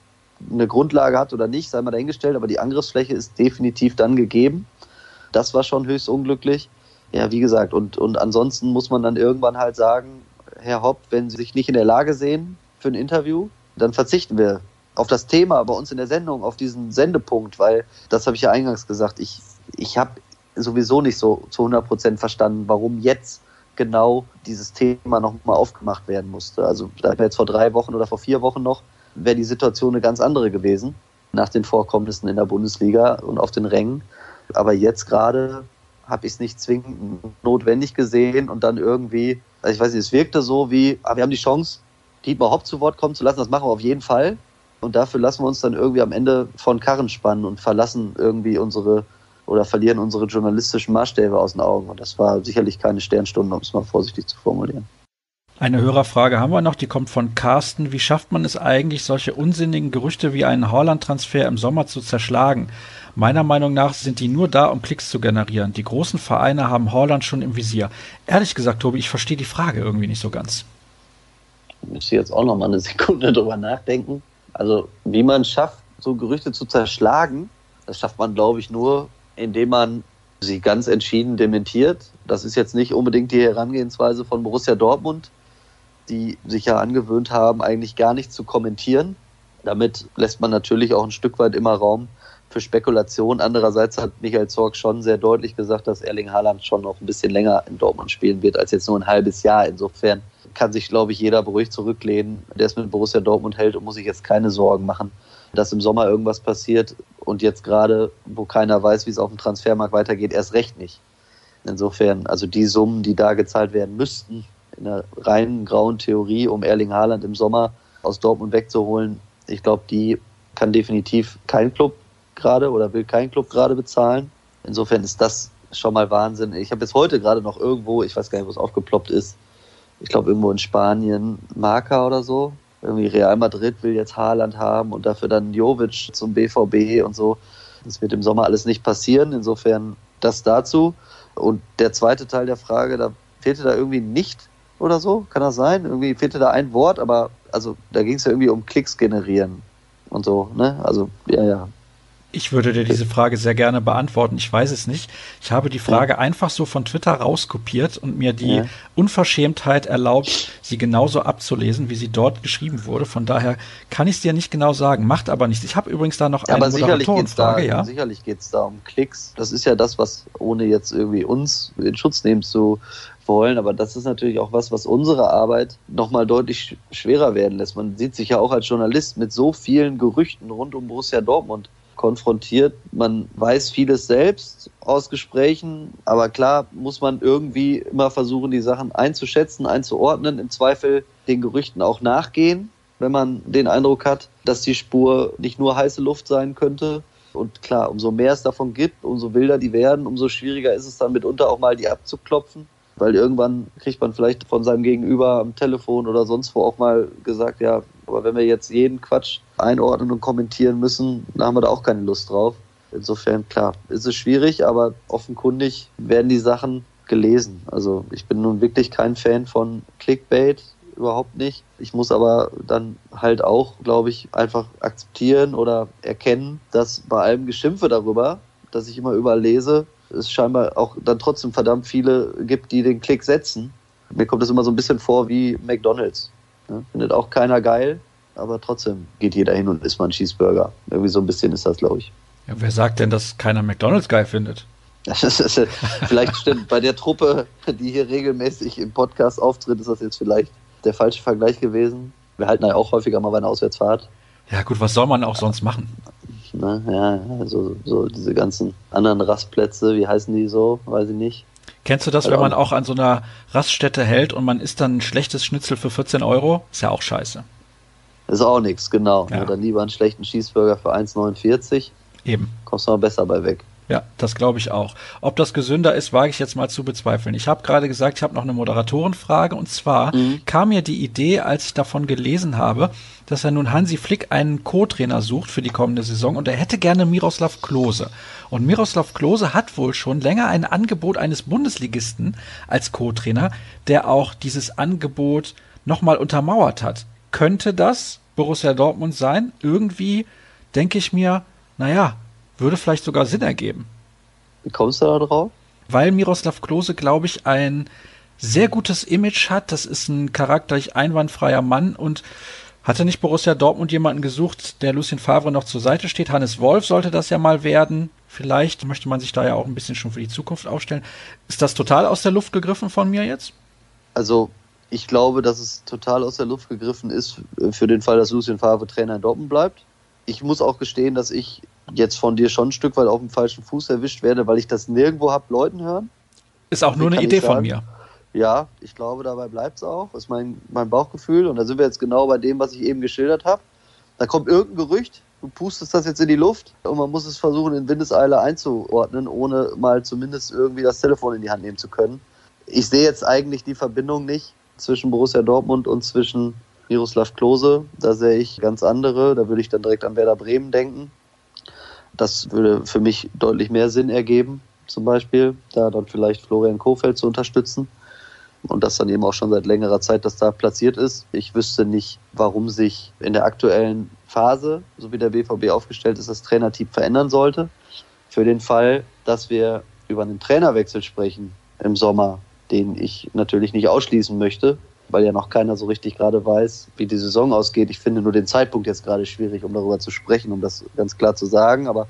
eine Grundlage hat oder nicht, sei mal dahingestellt, aber die Angriffsfläche ist definitiv dann gegeben. Das war schon höchst unglücklich. Ja, wie gesagt, und, und ansonsten muss man dann irgendwann halt sagen, Herr Hopp, wenn Sie sich nicht in der Lage sehen für ein Interview, dann verzichten wir auf das Thema bei uns in der Sendung, auf diesen Sendepunkt, weil das habe ich ja eingangs gesagt, ich ich habe sowieso nicht so zu 100 Prozent verstanden, warum jetzt genau dieses Thema nochmal aufgemacht werden musste. Also da jetzt vor drei Wochen oder vor vier Wochen noch, wäre die Situation eine ganz andere gewesen nach den Vorkommnissen in der Bundesliga und auf den Rängen. Aber jetzt gerade habe ich es nicht zwingend notwendig gesehen und dann irgendwie, also ich weiß nicht, es wirkte so wie, ah, wir haben die Chance, Dietmar Hopp zu Wort kommen zu lassen, das machen wir auf jeden Fall. Und dafür lassen wir uns dann irgendwie am Ende von Karren spannen und verlassen irgendwie unsere oder verlieren unsere journalistischen Maßstäbe aus den Augen. Und das war sicherlich keine Sternstunde, um es mal vorsichtig zu formulieren. Eine Hörerfrage haben wir noch, die kommt von Carsten. Wie schafft man es eigentlich, solche unsinnigen Gerüchte wie einen Haaland-Transfer im Sommer zu zerschlagen? Meiner Meinung nach sind die nur da, um Klicks zu generieren. Die großen Vereine haben Haaland schon im Visier. Ehrlich gesagt, Tobi, ich verstehe die Frage irgendwie nicht so ganz. Ich müsste jetzt auch noch mal eine Sekunde drüber nachdenken. Also, wie man schafft, so Gerüchte zu zerschlagen, das schafft man, glaube ich, nur, indem man sie ganz entschieden dementiert. Das ist jetzt nicht unbedingt die Herangehensweise von Borussia Dortmund, die sich ja angewöhnt haben, eigentlich gar nicht zu kommentieren. Damit lässt man natürlich auch ein Stück weit immer Raum für Spekulation. Andererseits hat Michael Zorg schon sehr deutlich gesagt, dass Erling Haaland schon noch ein bisschen länger in Dortmund spielen wird als jetzt nur ein halbes Jahr. Insofern kann sich, glaube ich, jeder beruhigt zurücklehnen, der es mit Borussia Dortmund hält und muss sich jetzt keine Sorgen machen, dass im Sommer irgendwas passiert und jetzt gerade, wo keiner weiß, wie es auf dem Transfermarkt weitergeht, erst recht nicht. Insofern, also die Summen, die da gezahlt werden müssten, in der reinen grauen Theorie, um Erling Haaland im Sommer aus Dortmund wegzuholen, ich glaube, die kann definitiv kein Club gerade oder will kein Club gerade bezahlen. Insofern ist das schon mal Wahnsinn. Ich habe jetzt heute gerade noch irgendwo, ich weiß gar nicht, wo es aufgeploppt ist, ich glaube irgendwo in Spanien, Marca oder so, irgendwie Real Madrid will jetzt Haaland haben und dafür dann Jovic zum BVB und so. Das wird im Sommer alles nicht passieren. Insofern das dazu. Und der zweite Teil der Frage, da fehlte da irgendwie nicht oder so, kann das sein? Irgendwie fehlte da ein Wort, aber also da ging es ja irgendwie um Klicks generieren und so, ne? Also, ja, ja. Ich würde dir diese Frage sehr gerne beantworten. Ich weiß es nicht. Ich habe die Frage ja. einfach so von Twitter rauskopiert und mir die ja. Unverschämtheit erlaubt, sie genauso abzulesen, wie sie dort geschrieben wurde. Von daher kann ich es dir nicht genau sagen. Macht aber nichts. Ich habe übrigens da noch ja, eine aber Moderatorenfrage. Da, ja? Sicherlich geht es da um Klicks. Das ist ja das, was ohne jetzt irgendwie uns in Schutz nehmen zu wollen. Aber das ist natürlich auch was, was unsere Arbeit nochmal deutlich schwerer werden lässt. Man sieht sich ja auch als Journalist mit so vielen Gerüchten rund um Borussia Dortmund konfrontiert. Man weiß vieles selbst aus Gesprächen, aber klar muss man irgendwie immer versuchen, die Sachen einzuschätzen, einzuordnen, im Zweifel den Gerüchten auch nachgehen, wenn man den Eindruck hat, dass die Spur nicht nur heiße Luft sein könnte. Und klar, umso mehr es davon gibt, umso wilder die werden, umso schwieriger ist es dann mitunter auch mal, die abzuklopfen weil irgendwann kriegt man vielleicht von seinem Gegenüber am Telefon oder sonst wo auch mal gesagt, ja, aber wenn wir jetzt jeden Quatsch einordnen und kommentieren müssen, dann haben wir da auch keine Lust drauf. Insofern, klar, ist es schwierig, aber offenkundig werden die Sachen gelesen. Also ich bin nun wirklich kein Fan von Clickbait, überhaupt nicht. Ich muss aber dann halt auch, glaube ich, einfach akzeptieren oder erkennen, dass bei allem Geschimpfe darüber, dass ich immer überlese, es scheinbar auch dann trotzdem verdammt viele gibt, die den Klick setzen. Mir kommt das immer so ein bisschen vor wie McDonalds. Ja, findet auch keiner geil, aber trotzdem geht jeder hin und isst mal einen Cheeseburger. Irgendwie so ein bisschen ist das, glaube ich. Ja, wer sagt denn, dass keiner McDonalds geil findet? vielleicht stimmt bei der Truppe, die hier regelmäßig im Podcast auftritt, ist das jetzt vielleicht der falsche Vergleich gewesen. Wir halten ja auch häufiger mal bei einer Auswärtsfahrt. Ja gut, was soll man auch sonst machen? Ne? Ja, so, so diese ganzen anderen Rastplätze, wie heißen die so? Weiß ich nicht. Kennst du das, also wenn man auch an so einer Raststätte hält und man isst dann ein schlechtes Schnitzel für 14 Euro? Ist ja auch scheiße. Ist auch nichts, genau. Ja. Oder lieber einen schlechten Cheeseburger für 1,49. Eben. Kommst du mal besser bei weg. Ja, das glaube ich auch. Ob das gesünder ist, wage ich jetzt mal zu bezweifeln. Ich habe gerade gesagt, ich habe noch eine Moderatorenfrage und zwar mhm. kam mir die Idee, als ich davon gelesen habe, dass er nun Hansi Flick einen Co-Trainer sucht für die kommende Saison und er hätte gerne Miroslav Klose. Und Miroslav Klose hat wohl schon länger ein Angebot eines Bundesligisten als Co-Trainer, der auch dieses Angebot nochmal untermauert hat. Könnte das Borussia Dortmund sein? Irgendwie denke ich mir, naja, würde vielleicht sogar Sinn ergeben. Wie kommst du da drauf? Weil Miroslav Klose, glaube ich, ein sehr gutes Image hat. Das ist ein charakterlich einwandfreier Mann und hatte nicht Borussia Dortmund jemanden gesucht, der Lucien Favre noch zur Seite steht? Hannes Wolf sollte das ja mal werden. Vielleicht möchte man sich da ja auch ein bisschen schon für die Zukunft aufstellen. Ist das total aus der Luft gegriffen von mir jetzt? Also, ich glaube, dass es total aus der Luft gegriffen ist für den Fall, dass Lucien Favre Trainer in Dortmund bleibt. Ich muss auch gestehen, dass ich jetzt von dir schon ein Stück weit auf dem falschen Fuß erwischt werde, weil ich das nirgendwo habe Leuten hören. Ist auch nur eine Idee von mir. Ja, ich glaube, dabei bleibt es auch. Ist mein, mein Bauchgefühl. Und da sind wir jetzt genau bei dem, was ich eben geschildert habe. Da kommt irgendein Gerücht, du pustest das jetzt in die Luft und man muss es versuchen, in Windeseile einzuordnen, ohne mal zumindest irgendwie das Telefon in die Hand nehmen zu können. Ich sehe jetzt eigentlich die Verbindung nicht zwischen Borussia Dortmund und zwischen Miroslav Klose. Da sehe ich ganz andere. Da würde ich dann direkt an Werder Bremen denken. Das würde für mich deutlich mehr Sinn ergeben, zum Beispiel, da dann vielleicht Florian Kofeld zu unterstützen. Und das dann eben auch schon seit längerer Zeit, dass da platziert ist. Ich wüsste nicht, warum sich in der aktuellen Phase, so wie der BVB aufgestellt ist, das Trainerteam verändern sollte. Für den Fall, dass wir über einen Trainerwechsel sprechen im Sommer, den ich natürlich nicht ausschließen möchte, weil ja noch keiner so richtig gerade weiß, wie die Saison ausgeht. Ich finde nur den Zeitpunkt jetzt gerade schwierig, um darüber zu sprechen, um das ganz klar zu sagen. Aber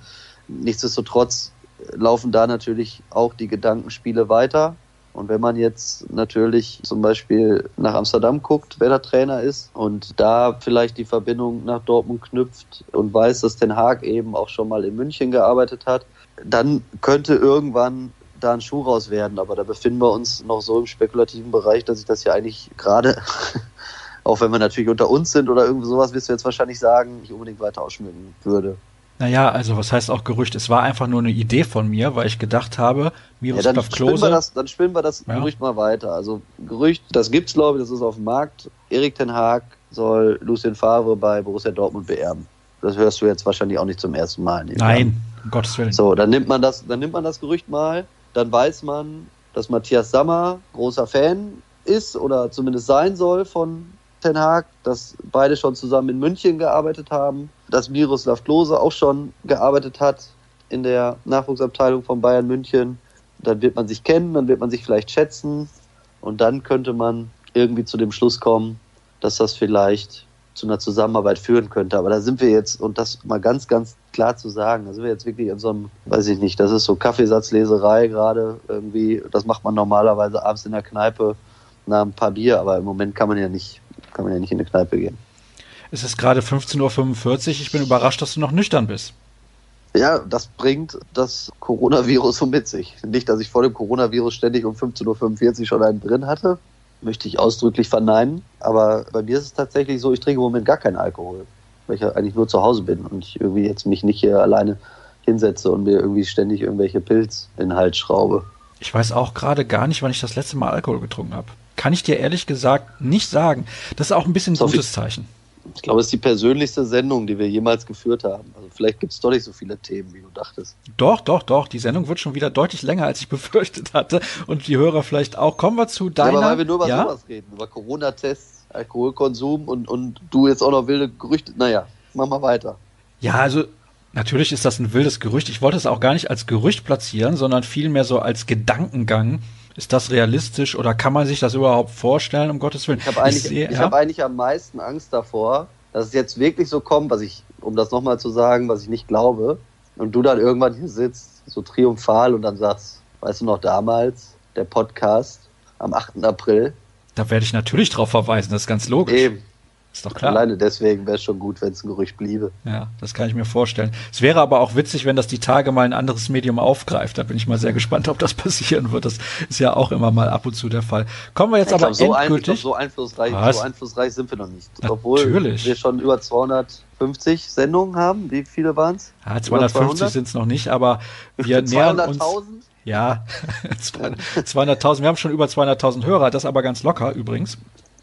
nichtsdestotrotz laufen da natürlich auch die Gedankenspiele weiter. Und wenn man jetzt natürlich zum Beispiel nach Amsterdam guckt, wer der Trainer ist und da vielleicht die Verbindung nach Dortmund knüpft und weiß, dass Den Haag eben auch schon mal in München gearbeitet hat, dann könnte irgendwann da ein Schuh raus werden. Aber da befinden wir uns noch so im spekulativen Bereich, dass ich das ja eigentlich gerade, auch wenn wir natürlich unter uns sind oder irgendwie sowas, wirst du jetzt wahrscheinlich sagen, nicht unbedingt weiter ausschmücken würde. Naja, also was heißt auch Gerücht? Es war einfach nur eine Idee von mir, weil ich gedacht habe, Miroslav ja, dann Klose. Wir das, dann spielen wir das ja. Gerücht mal weiter. Also Gerücht, das gibt's glaube ich, das ist auf dem Markt. Erik Ten Haag soll Lucien Favre bei Borussia Dortmund beerben. Das hörst du jetzt wahrscheinlich auch nicht zum ersten Mal. Nein, um Gottes Willen. So, dann nimmt man das, dann nimmt man das Gerücht mal dann weiß man, dass Matthias Sammer, großer Fan, ist oder zumindest sein soll von Ten Hag, dass beide schon zusammen in München gearbeitet haben, dass Miroslav Klose auch schon gearbeitet hat in der Nachwuchsabteilung von Bayern München. Dann wird man sich kennen, dann wird man sich vielleicht schätzen und dann könnte man irgendwie zu dem Schluss kommen, dass das vielleicht zu einer Zusammenarbeit führen könnte. Aber da sind wir jetzt, und das mal ganz, ganz klar zu sagen, da sind wir jetzt wirklich in so einem, weiß ich nicht, das ist so Kaffeesatzleserei gerade irgendwie. Das macht man normalerweise abends in der Kneipe nach ein paar Bier, aber im Moment kann man ja nicht, kann man ja nicht in eine Kneipe gehen. Es ist gerade 15.45 Uhr. Ich bin überrascht, dass du noch nüchtern bist. Ja, das bringt das Coronavirus so mit sich. Nicht, dass ich vor dem Coronavirus ständig um 15.45 Uhr schon einen drin hatte, möchte ich ausdrücklich verneinen. Aber bei mir ist es tatsächlich so, ich trinke im Moment gar keinen Alkohol, weil ich ja eigentlich nur zu Hause bin und ich irgendwie jetzt mich nicht hier alleine hinsetze und mir irgendwie ständig irgendwelche Pilz in den Hals schraube. Ich weiß auch gerade gar nicht, wann ich das letzte Mal Alkohol getrunken habe. Kann ich dir ehrlich gesagt nicht sagen. Das ist auch ein bisschen ein gutes Zeichen. Ich glaube, es ist die persönlichste Sendung, die wir jemals geführt haben. Also vielleicht gibt es doch nicht so viele Themen, wie du dachtest. Doch, doch, doch. Die Sendung wird schon wieder deutlich länger, als ich befürchtet hatte. Und die Hörer vielleicht auch. Kommen wir zu deiner... Ja, aber weil wir nur über ja? sowas reden. Über Corona-Tests, Alkoholkonsum und, und du jetzt auch noch wilde Gerüchte. Naja, mach mal weiter. Ja, also natürlich ist das ein wildes Gerücht. Ich wollte es auch gar nicht als Gerücht platzieren, sondern vielmehr so als Gedankengang ist das realistisch oder kann man sich das überhaupt vorstellen, um Gottes Willen? Ich habe eigentlich, ich ja? hab eigentlich am meisten Angst davor, dass es jetzt wirklich so kommt, was ich, um das nochmal zu sagen, was ich nicht glaube, und du dann irgendwann hier sitzt, so triumphal und dann sagst, weißt du noch damals, der Podcast am 8. April. Da werde ich natürlich drauf verweisen, das ist ganz logisch. Eben. Ist doch klar. Alleine deswegen wäre es schon gut, wenn es ein Gerücht bliebe. Ja, das kann ich mir vorstellen. Es wäre aber auch witzig, wenn das die Tage mal ein anderes Medium aufgreift. Da bin ich mal sehr gespannt, ob das passieren wird. Das ist ja auch immer mal ab und zu der Fall. Kommen wir jetzt ich aber glaub, so endgültig. Ein, so einflussreich, so einflussreich sind wir noch nicht. Obwohl Natürlich. wir schon über 250 Sendungen haben. Wie viele waren es? Ja, 250 sind es noch nicht, aber wir nähern uns. Ja, 200.000. Wir haben schon über 200.000 Hörer, das aber ganz locker übrigens.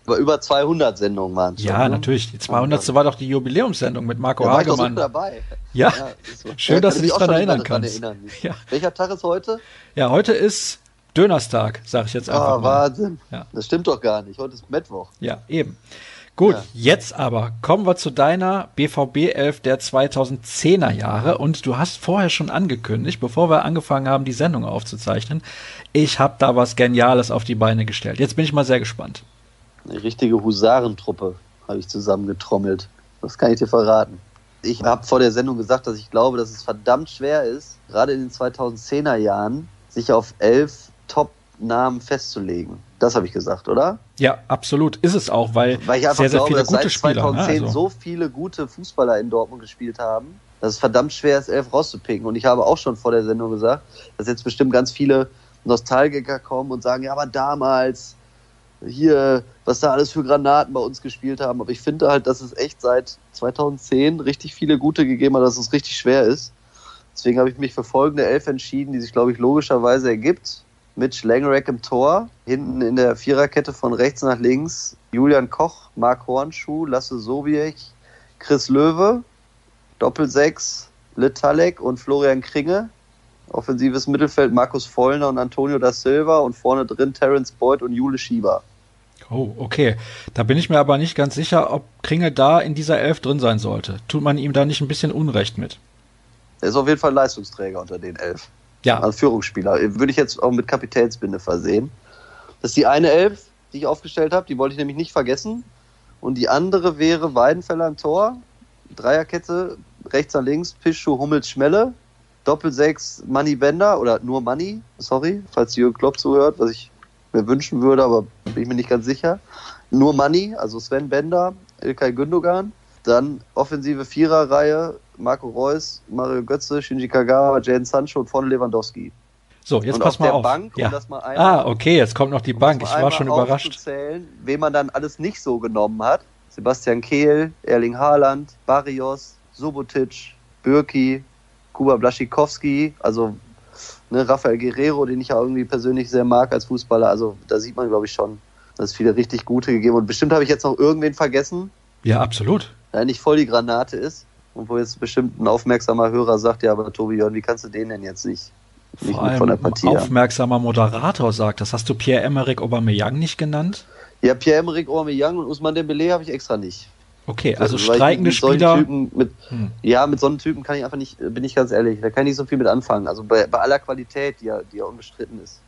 Über 200 Sendungen waren es. Ja, ne? natürlich. Die 200. war doch die Jubiläumssendung mit Marco ja, Hagemann. War dabei. Ja, ja schön, dass du dich daran erinnern kannst. Erinnern. Ja. Welcher Tag ist heute? Ja, heute ist Dönerstag, sage ich jetzt einfach ah, mal. Wahnsinn. Ja. Das stimmt doch gar nicht. Heute ist Mittwoch. Ja, eben. Gut, ja. jetzt aber kommen wir zu deiner BVB 11 der 2010er Jahre und du hast vorher schon angekündigt, bevor wir angefangen haben, die Sendung aufzuzeichnen, ich habe da was Geniales auf die Beine gestellt. Jetzt bin ich mal sehr gespannt. Eine richtige Husarentruppe habe ich zusammengetrommelt. Das kann ich dir verraten. Ich habe vor der Sendung gesagt, dass ich glaube, dass es verdammt schwer ist, gerade in den 2010er Jahren, sich auf elf Top-Namen festzulegen. Das habe ich gesagt, oder? Ja, absolut. Ist es auch, weil, weil ich sehr, sehr glaube, viele gute Spieler. 2010 ne? also. so viele gute Fußballer in Dortmund gespielt haben, dass es verdammt schwer ist, elf rauszupicken. Und ich habe auch schon vor der Sendung gesagt, dass jetzt bestimmt ganz viele Nostalgiker kommen und sagen, ja, aber damals hier, was da alles für Granaten bei uns gespielt haben. Aber ich finde halt, dass es echt seit 2010 richtig viele gute gegeben hat, dass es richtig schwer ist. Deswegen habe ich mich für folgende Elf entschieden, die sich, glaube ich, logischerweise ergibt. Mitch Langerack im Tor, hinten in der Viererkette von rechts nach links Julian Koch, Marc Hornschuh, Lasse Sobiech, Chris Löwe, Doppelsechs, Litalek und Florian Kringe. Offensives Mittelfeld Markus Vollner und Antonio da Silva und vorne drin Terence Boyd und Jule Schieber. Oh, okay. Da bin ich mir aber nicht ganz sicher, ob Kringel da in dieser Elf drin sein sollte. Tut man ihm da nicht ein bisschen Unrecht mit? Er ist auf jeden Fall Leistungsträger unter den Elf. Ja. Als Führungsspieler. Würde ich jetzt auch mit Kapitänsbinde versehen. Das ist die eine Elf, die ich aufgestellt habe. Die wollte ich nämlich nicht vergessen. Und die andere wäre Weidenfeller im Tor. Dreierkette, rechts nach links, Pischu, Hummels, Schmelle. Doppelsechs, Money Bender oder nur Money, sorry, falls Jürgen Klopp zuhört, was ich mir wünschen würde, aber bin ich mir nicht ganz sicher. Nur Money, also Sven Bender, Ilkay Gündogan. Dann offensive Viererreihe, Marco Reus, Mario Götze, Shinji Kagawa, Jaden Sancho und vorne Lewandowski. So, jetzt und pass mal auf. Bank, ja. um ah, okay, jetzt kommt noch die Bank. Ich war schon überrascht. Wen man dann alles nicht so genommen hat. Sebastian Kehl, Erling Haaland, Barrios, Subotic, Bürki, Kuba Blaschikowski, also ne, Rafael Guerrero, den ich ja irgendwie persönlich sehr mag als Fußballer. Also da sieht man, glaube ich, schon, dass es viele richtig gute gegeben Und bestimmt habe ich jetzt noch irgendwen vergessen. Ja, absolut. Der nicht voll die Granate ist. Und wo jetzt bestimmt ein aufmerksamer Hörer sagt, ja, aber Tobi Jörn, wie kannst du den denn jetzt nicht Vor allem von der Partie. Aufmerksamer Moderator sagt, das hast du Pierre-Emerick Aubameyang nicht genannt? Ja, Pierre-Emerick Aubameyang und Usman Dembele habe ich extra nicht. Okay, also, also streikende Spieler. Mit, hm. Ja, mit so einem Typen kann ich einfach nicht, bin ich ganz ehrlich, da kann ich nicht so viel mit anfangen. Also bei, bei aller Qualität, die ja, die ja unbestritten ist.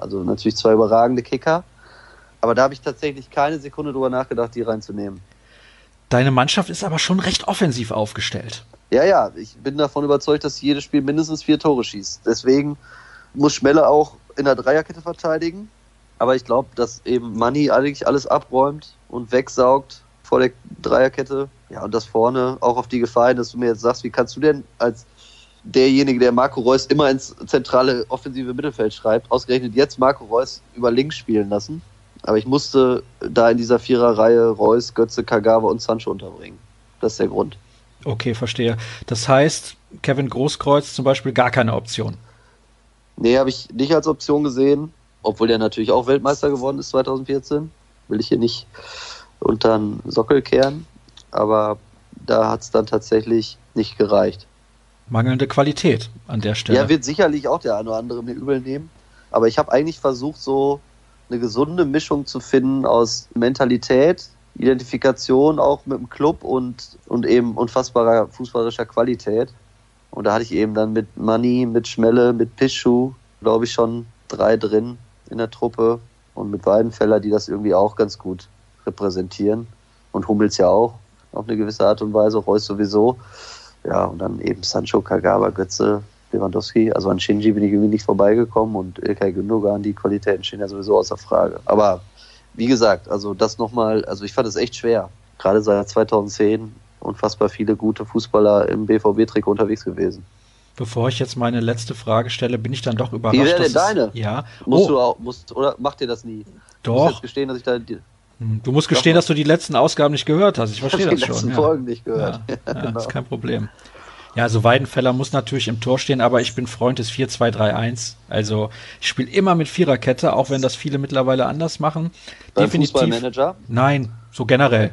Also natürlich zwei überragende Kicker, aber da habe ich tatsächlich keine Sekunde drüber nachgedacht, die reinzunehmen. Deine Mannschaft ist aber schon recht offensiv aufgestellt. Ja, ja, ich bin davon überzeugt, dass jedes Spiel mindestens vier Tore schießt. Deswegen muss Schmelle auch in der Dreierkette verteidigen. Aber ich glaube, dass eben Manni eigentlich alles abräumt und wegsaugt vor der Dreierkette. Ja, und das vorne auch auf die Gefahr hin, dass du mir jetzt sagst, wie kannst du denn als derjenige, der Marco Reus immer ins zentrale offensive Mittelfeld schreibt, ausgerechnet jetzt Marco Reus über links spielen lassen? Aber ich musste da in dieser Viererreihe Reus, Götze, Kagawa und Sancho unterbringen. Das ist der Grund. Okay, verstehe. Das heißt, Kevin Großkreuz zum Beispiel gar keine Option. Nee, habe ich nicht als Option gesehen, obwohl der natürlich auch Weltmeister geworden ist 2014. Will ich hier nicht unter den Sockel kehren. Aber da hat es dann tatsächlich nicht gereicht. Mangelnde Qualität an der Stelle. Ja, wird sicherlich auch der eine oder andere mir übel nehmen. Aber ich habe eigentlich versucht, so eine gesunde Mischung zu finden aus Mentalität, Identifikation auch mit dem Club und, und eben unfassbarer fußballischer Qualität. Und da hatte ich eben dann mit Money, mit Schmelle, mit Pischu, glaube ich, schon drei drin in der Truppe und mit Weidenfeller, die das irgendwie auch ganz gut repräsentieren. Und Hummels ja auch auf eine gewisse Art und Weise, Reus sowieso. Ja, und dann eben Sancho, Kagawa, Götze, Lewandowski. Also an Shinji bin ich irgendwie nicht vorbeigekommen und Ilkay Gündogan, die Qualitäten stehen ja sowieso außer Frage. Aber wie gesagt, also das nochmal, also ich fand es echt schwer. Gerade seit 2010 unfassbar viele gute Fußballer im BVB-Trikot unterwegs gewesen. Bevor ich jetzt meine letzte Frage stelle, bin ich dann doch überrascht. Wie wäre denn deine? ja. Musst oh. du auch, musst, oder macht dir das nie? Doch. Du musst jetzt gestehen, dass ich da. Hm, du musst gestehen, dass du die letzten Ausgaben nicht gehört hast. Ich verstehe das schon. Die letzten ja. Folgen nicht gehört. Ja, ja, genau. ist kein Problem. Ja, also Weidenfeller muss natürlich im Tor stehen, aber ich bin Freund des 4-2-3-1. Also ich spiele immer mit Viererkette, auch wenn das viele mittlerweile anders machen. Beim Definitiv. Fußballmanager? Nein, so generell.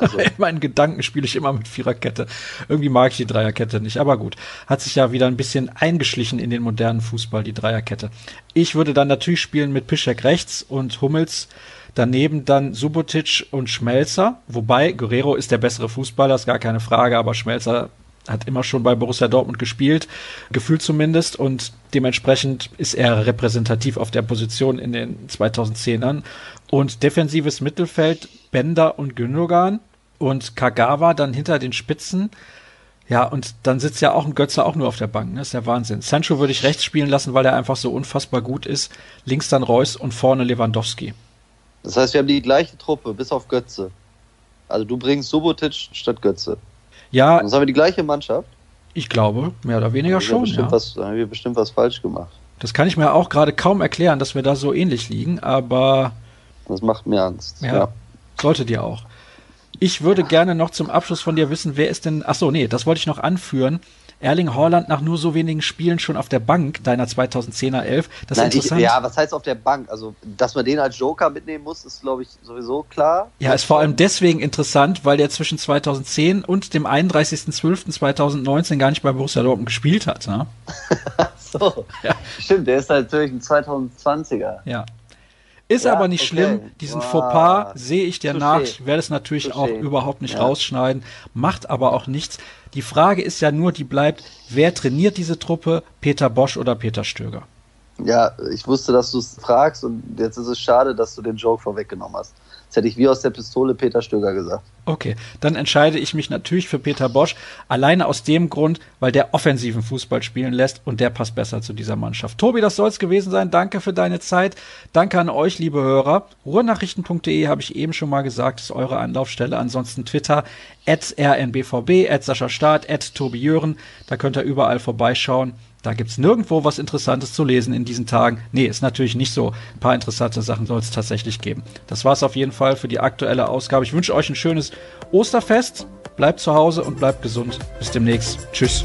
Also. In meinen Gedanken spiele ich immer mit Viererkette. Irgendwie mag ich die Dreierkette nicht, aber gut. Hat sich ja wieder ein bisschen eingeschlichen in den modernen Fußball, die Dreierkette. Ich würde dann natürlich spielen mit Pischek rechts und Hummels daneben dann Subotic und Schmelzer. Wobei Guerrero ist der bessere Fußballer, ist gar keine Frage, aber Schmelzer hat immer schon bei Borussia Dortmund gespielt, gefühlt zumindest, und dementsprechend ist er repräsentativ auf der Position in den 2010ern. Und defensives Mittelfeld, Bender und Gündogan und Kagawa dann hinter den Spitzen. Ja, und dann sitzt ja auch ein Götze auch nur auf der Bank, ne? Das ist ja Wahnsinn. Sancho würde ich rechts spielen lassen, weil er einfach so unfassbar gut ist. Links dann Reus und vorne Lewandowski. Das heißt, wir haben die gleiche Truppe, bis auf Götze. Also du bringst Subotic statt Götze. Ja. Sonst haben wir die gleiche Mannschaft. Ich glaube, mehr oder weniger schon. Ja. Was, haben wir bestimmt was falsch gemacht. Das kann ich mir auch gerade kaum erklären, dass wir da so ähnlich liegen, aber. Das macht mir Angst. Ja. ja. Sollte dir auch. Ich würde gerne noch zum Abschluss von dir wissen, wer ist denn. Achso, nee, das wollte ich noch anführen. Erling Haaland nach nur so wenigen Spielen schon auf der Bank deiner 2010er 11. Das ist Nein, interessant. Ich, ja, was heißt auf der Bank? Also, dass man den als Joker mitnehmen muss, ist, glaube ich, sowieso klar. Ja, ist vor allem deswegen interessant, weil der zwischen 2010 und dem 31.12.2019 gar nicht bei Borussia Dortmund gespielt hat. Ne? so, ja. stimmt, der ist natürlich ein 2020er. Ja. Ist ja, aber nicht okay. schlimm. Diesen wow. Fauxpas sehe ich dir Touché. nach. Ich werde es natürlich Touché. auch überhaupt nicht ja. rausschneiden. Macht aber auch nichts. Die Frage ist ja nur, die bleibt, wer trainiert diese Truppe? Peter Bosch oder Peter Stöger? Ja, ich wusste, dass du es fragst und jetzt ist es schade, dass du den Joke vorweggenommen hast. Das hätte ich wie aus der Pistole Peter Stöger gesagt. Okay, dann entscheide ich mich natürlich für Peter Bosch. Alleine aus dem Grund, weil der offensiven Fußball spielen lässt und der passt besser zu dieser Mannschaft. Tobi, das soll es gewesen sein. Danke für deine Zeit. Danke an euch, liebe Hörer. Ruhrnachrichten.de habe ich eben schon mal gesagt, ist eure Anlaufstelle. Ansonsten Twitter, at rnbvb, at Sascha Staat, at Tobi Jören. Da könnt ihr überall vorbeischauen. Da gibt's nirgendwo was Interessantes zu lesen in diesen Tagen. Nee, ist natürlich nicht so. Ein paar interessante Sachen soll es tatsächlich geben. Das war's auf jeden Fall für die aktuelle Ausgabe. Ich wünsche euch ein schönes Osterfest. Bleibt zu Hause und bleibt gesund. Bis demnächst. Tschüss.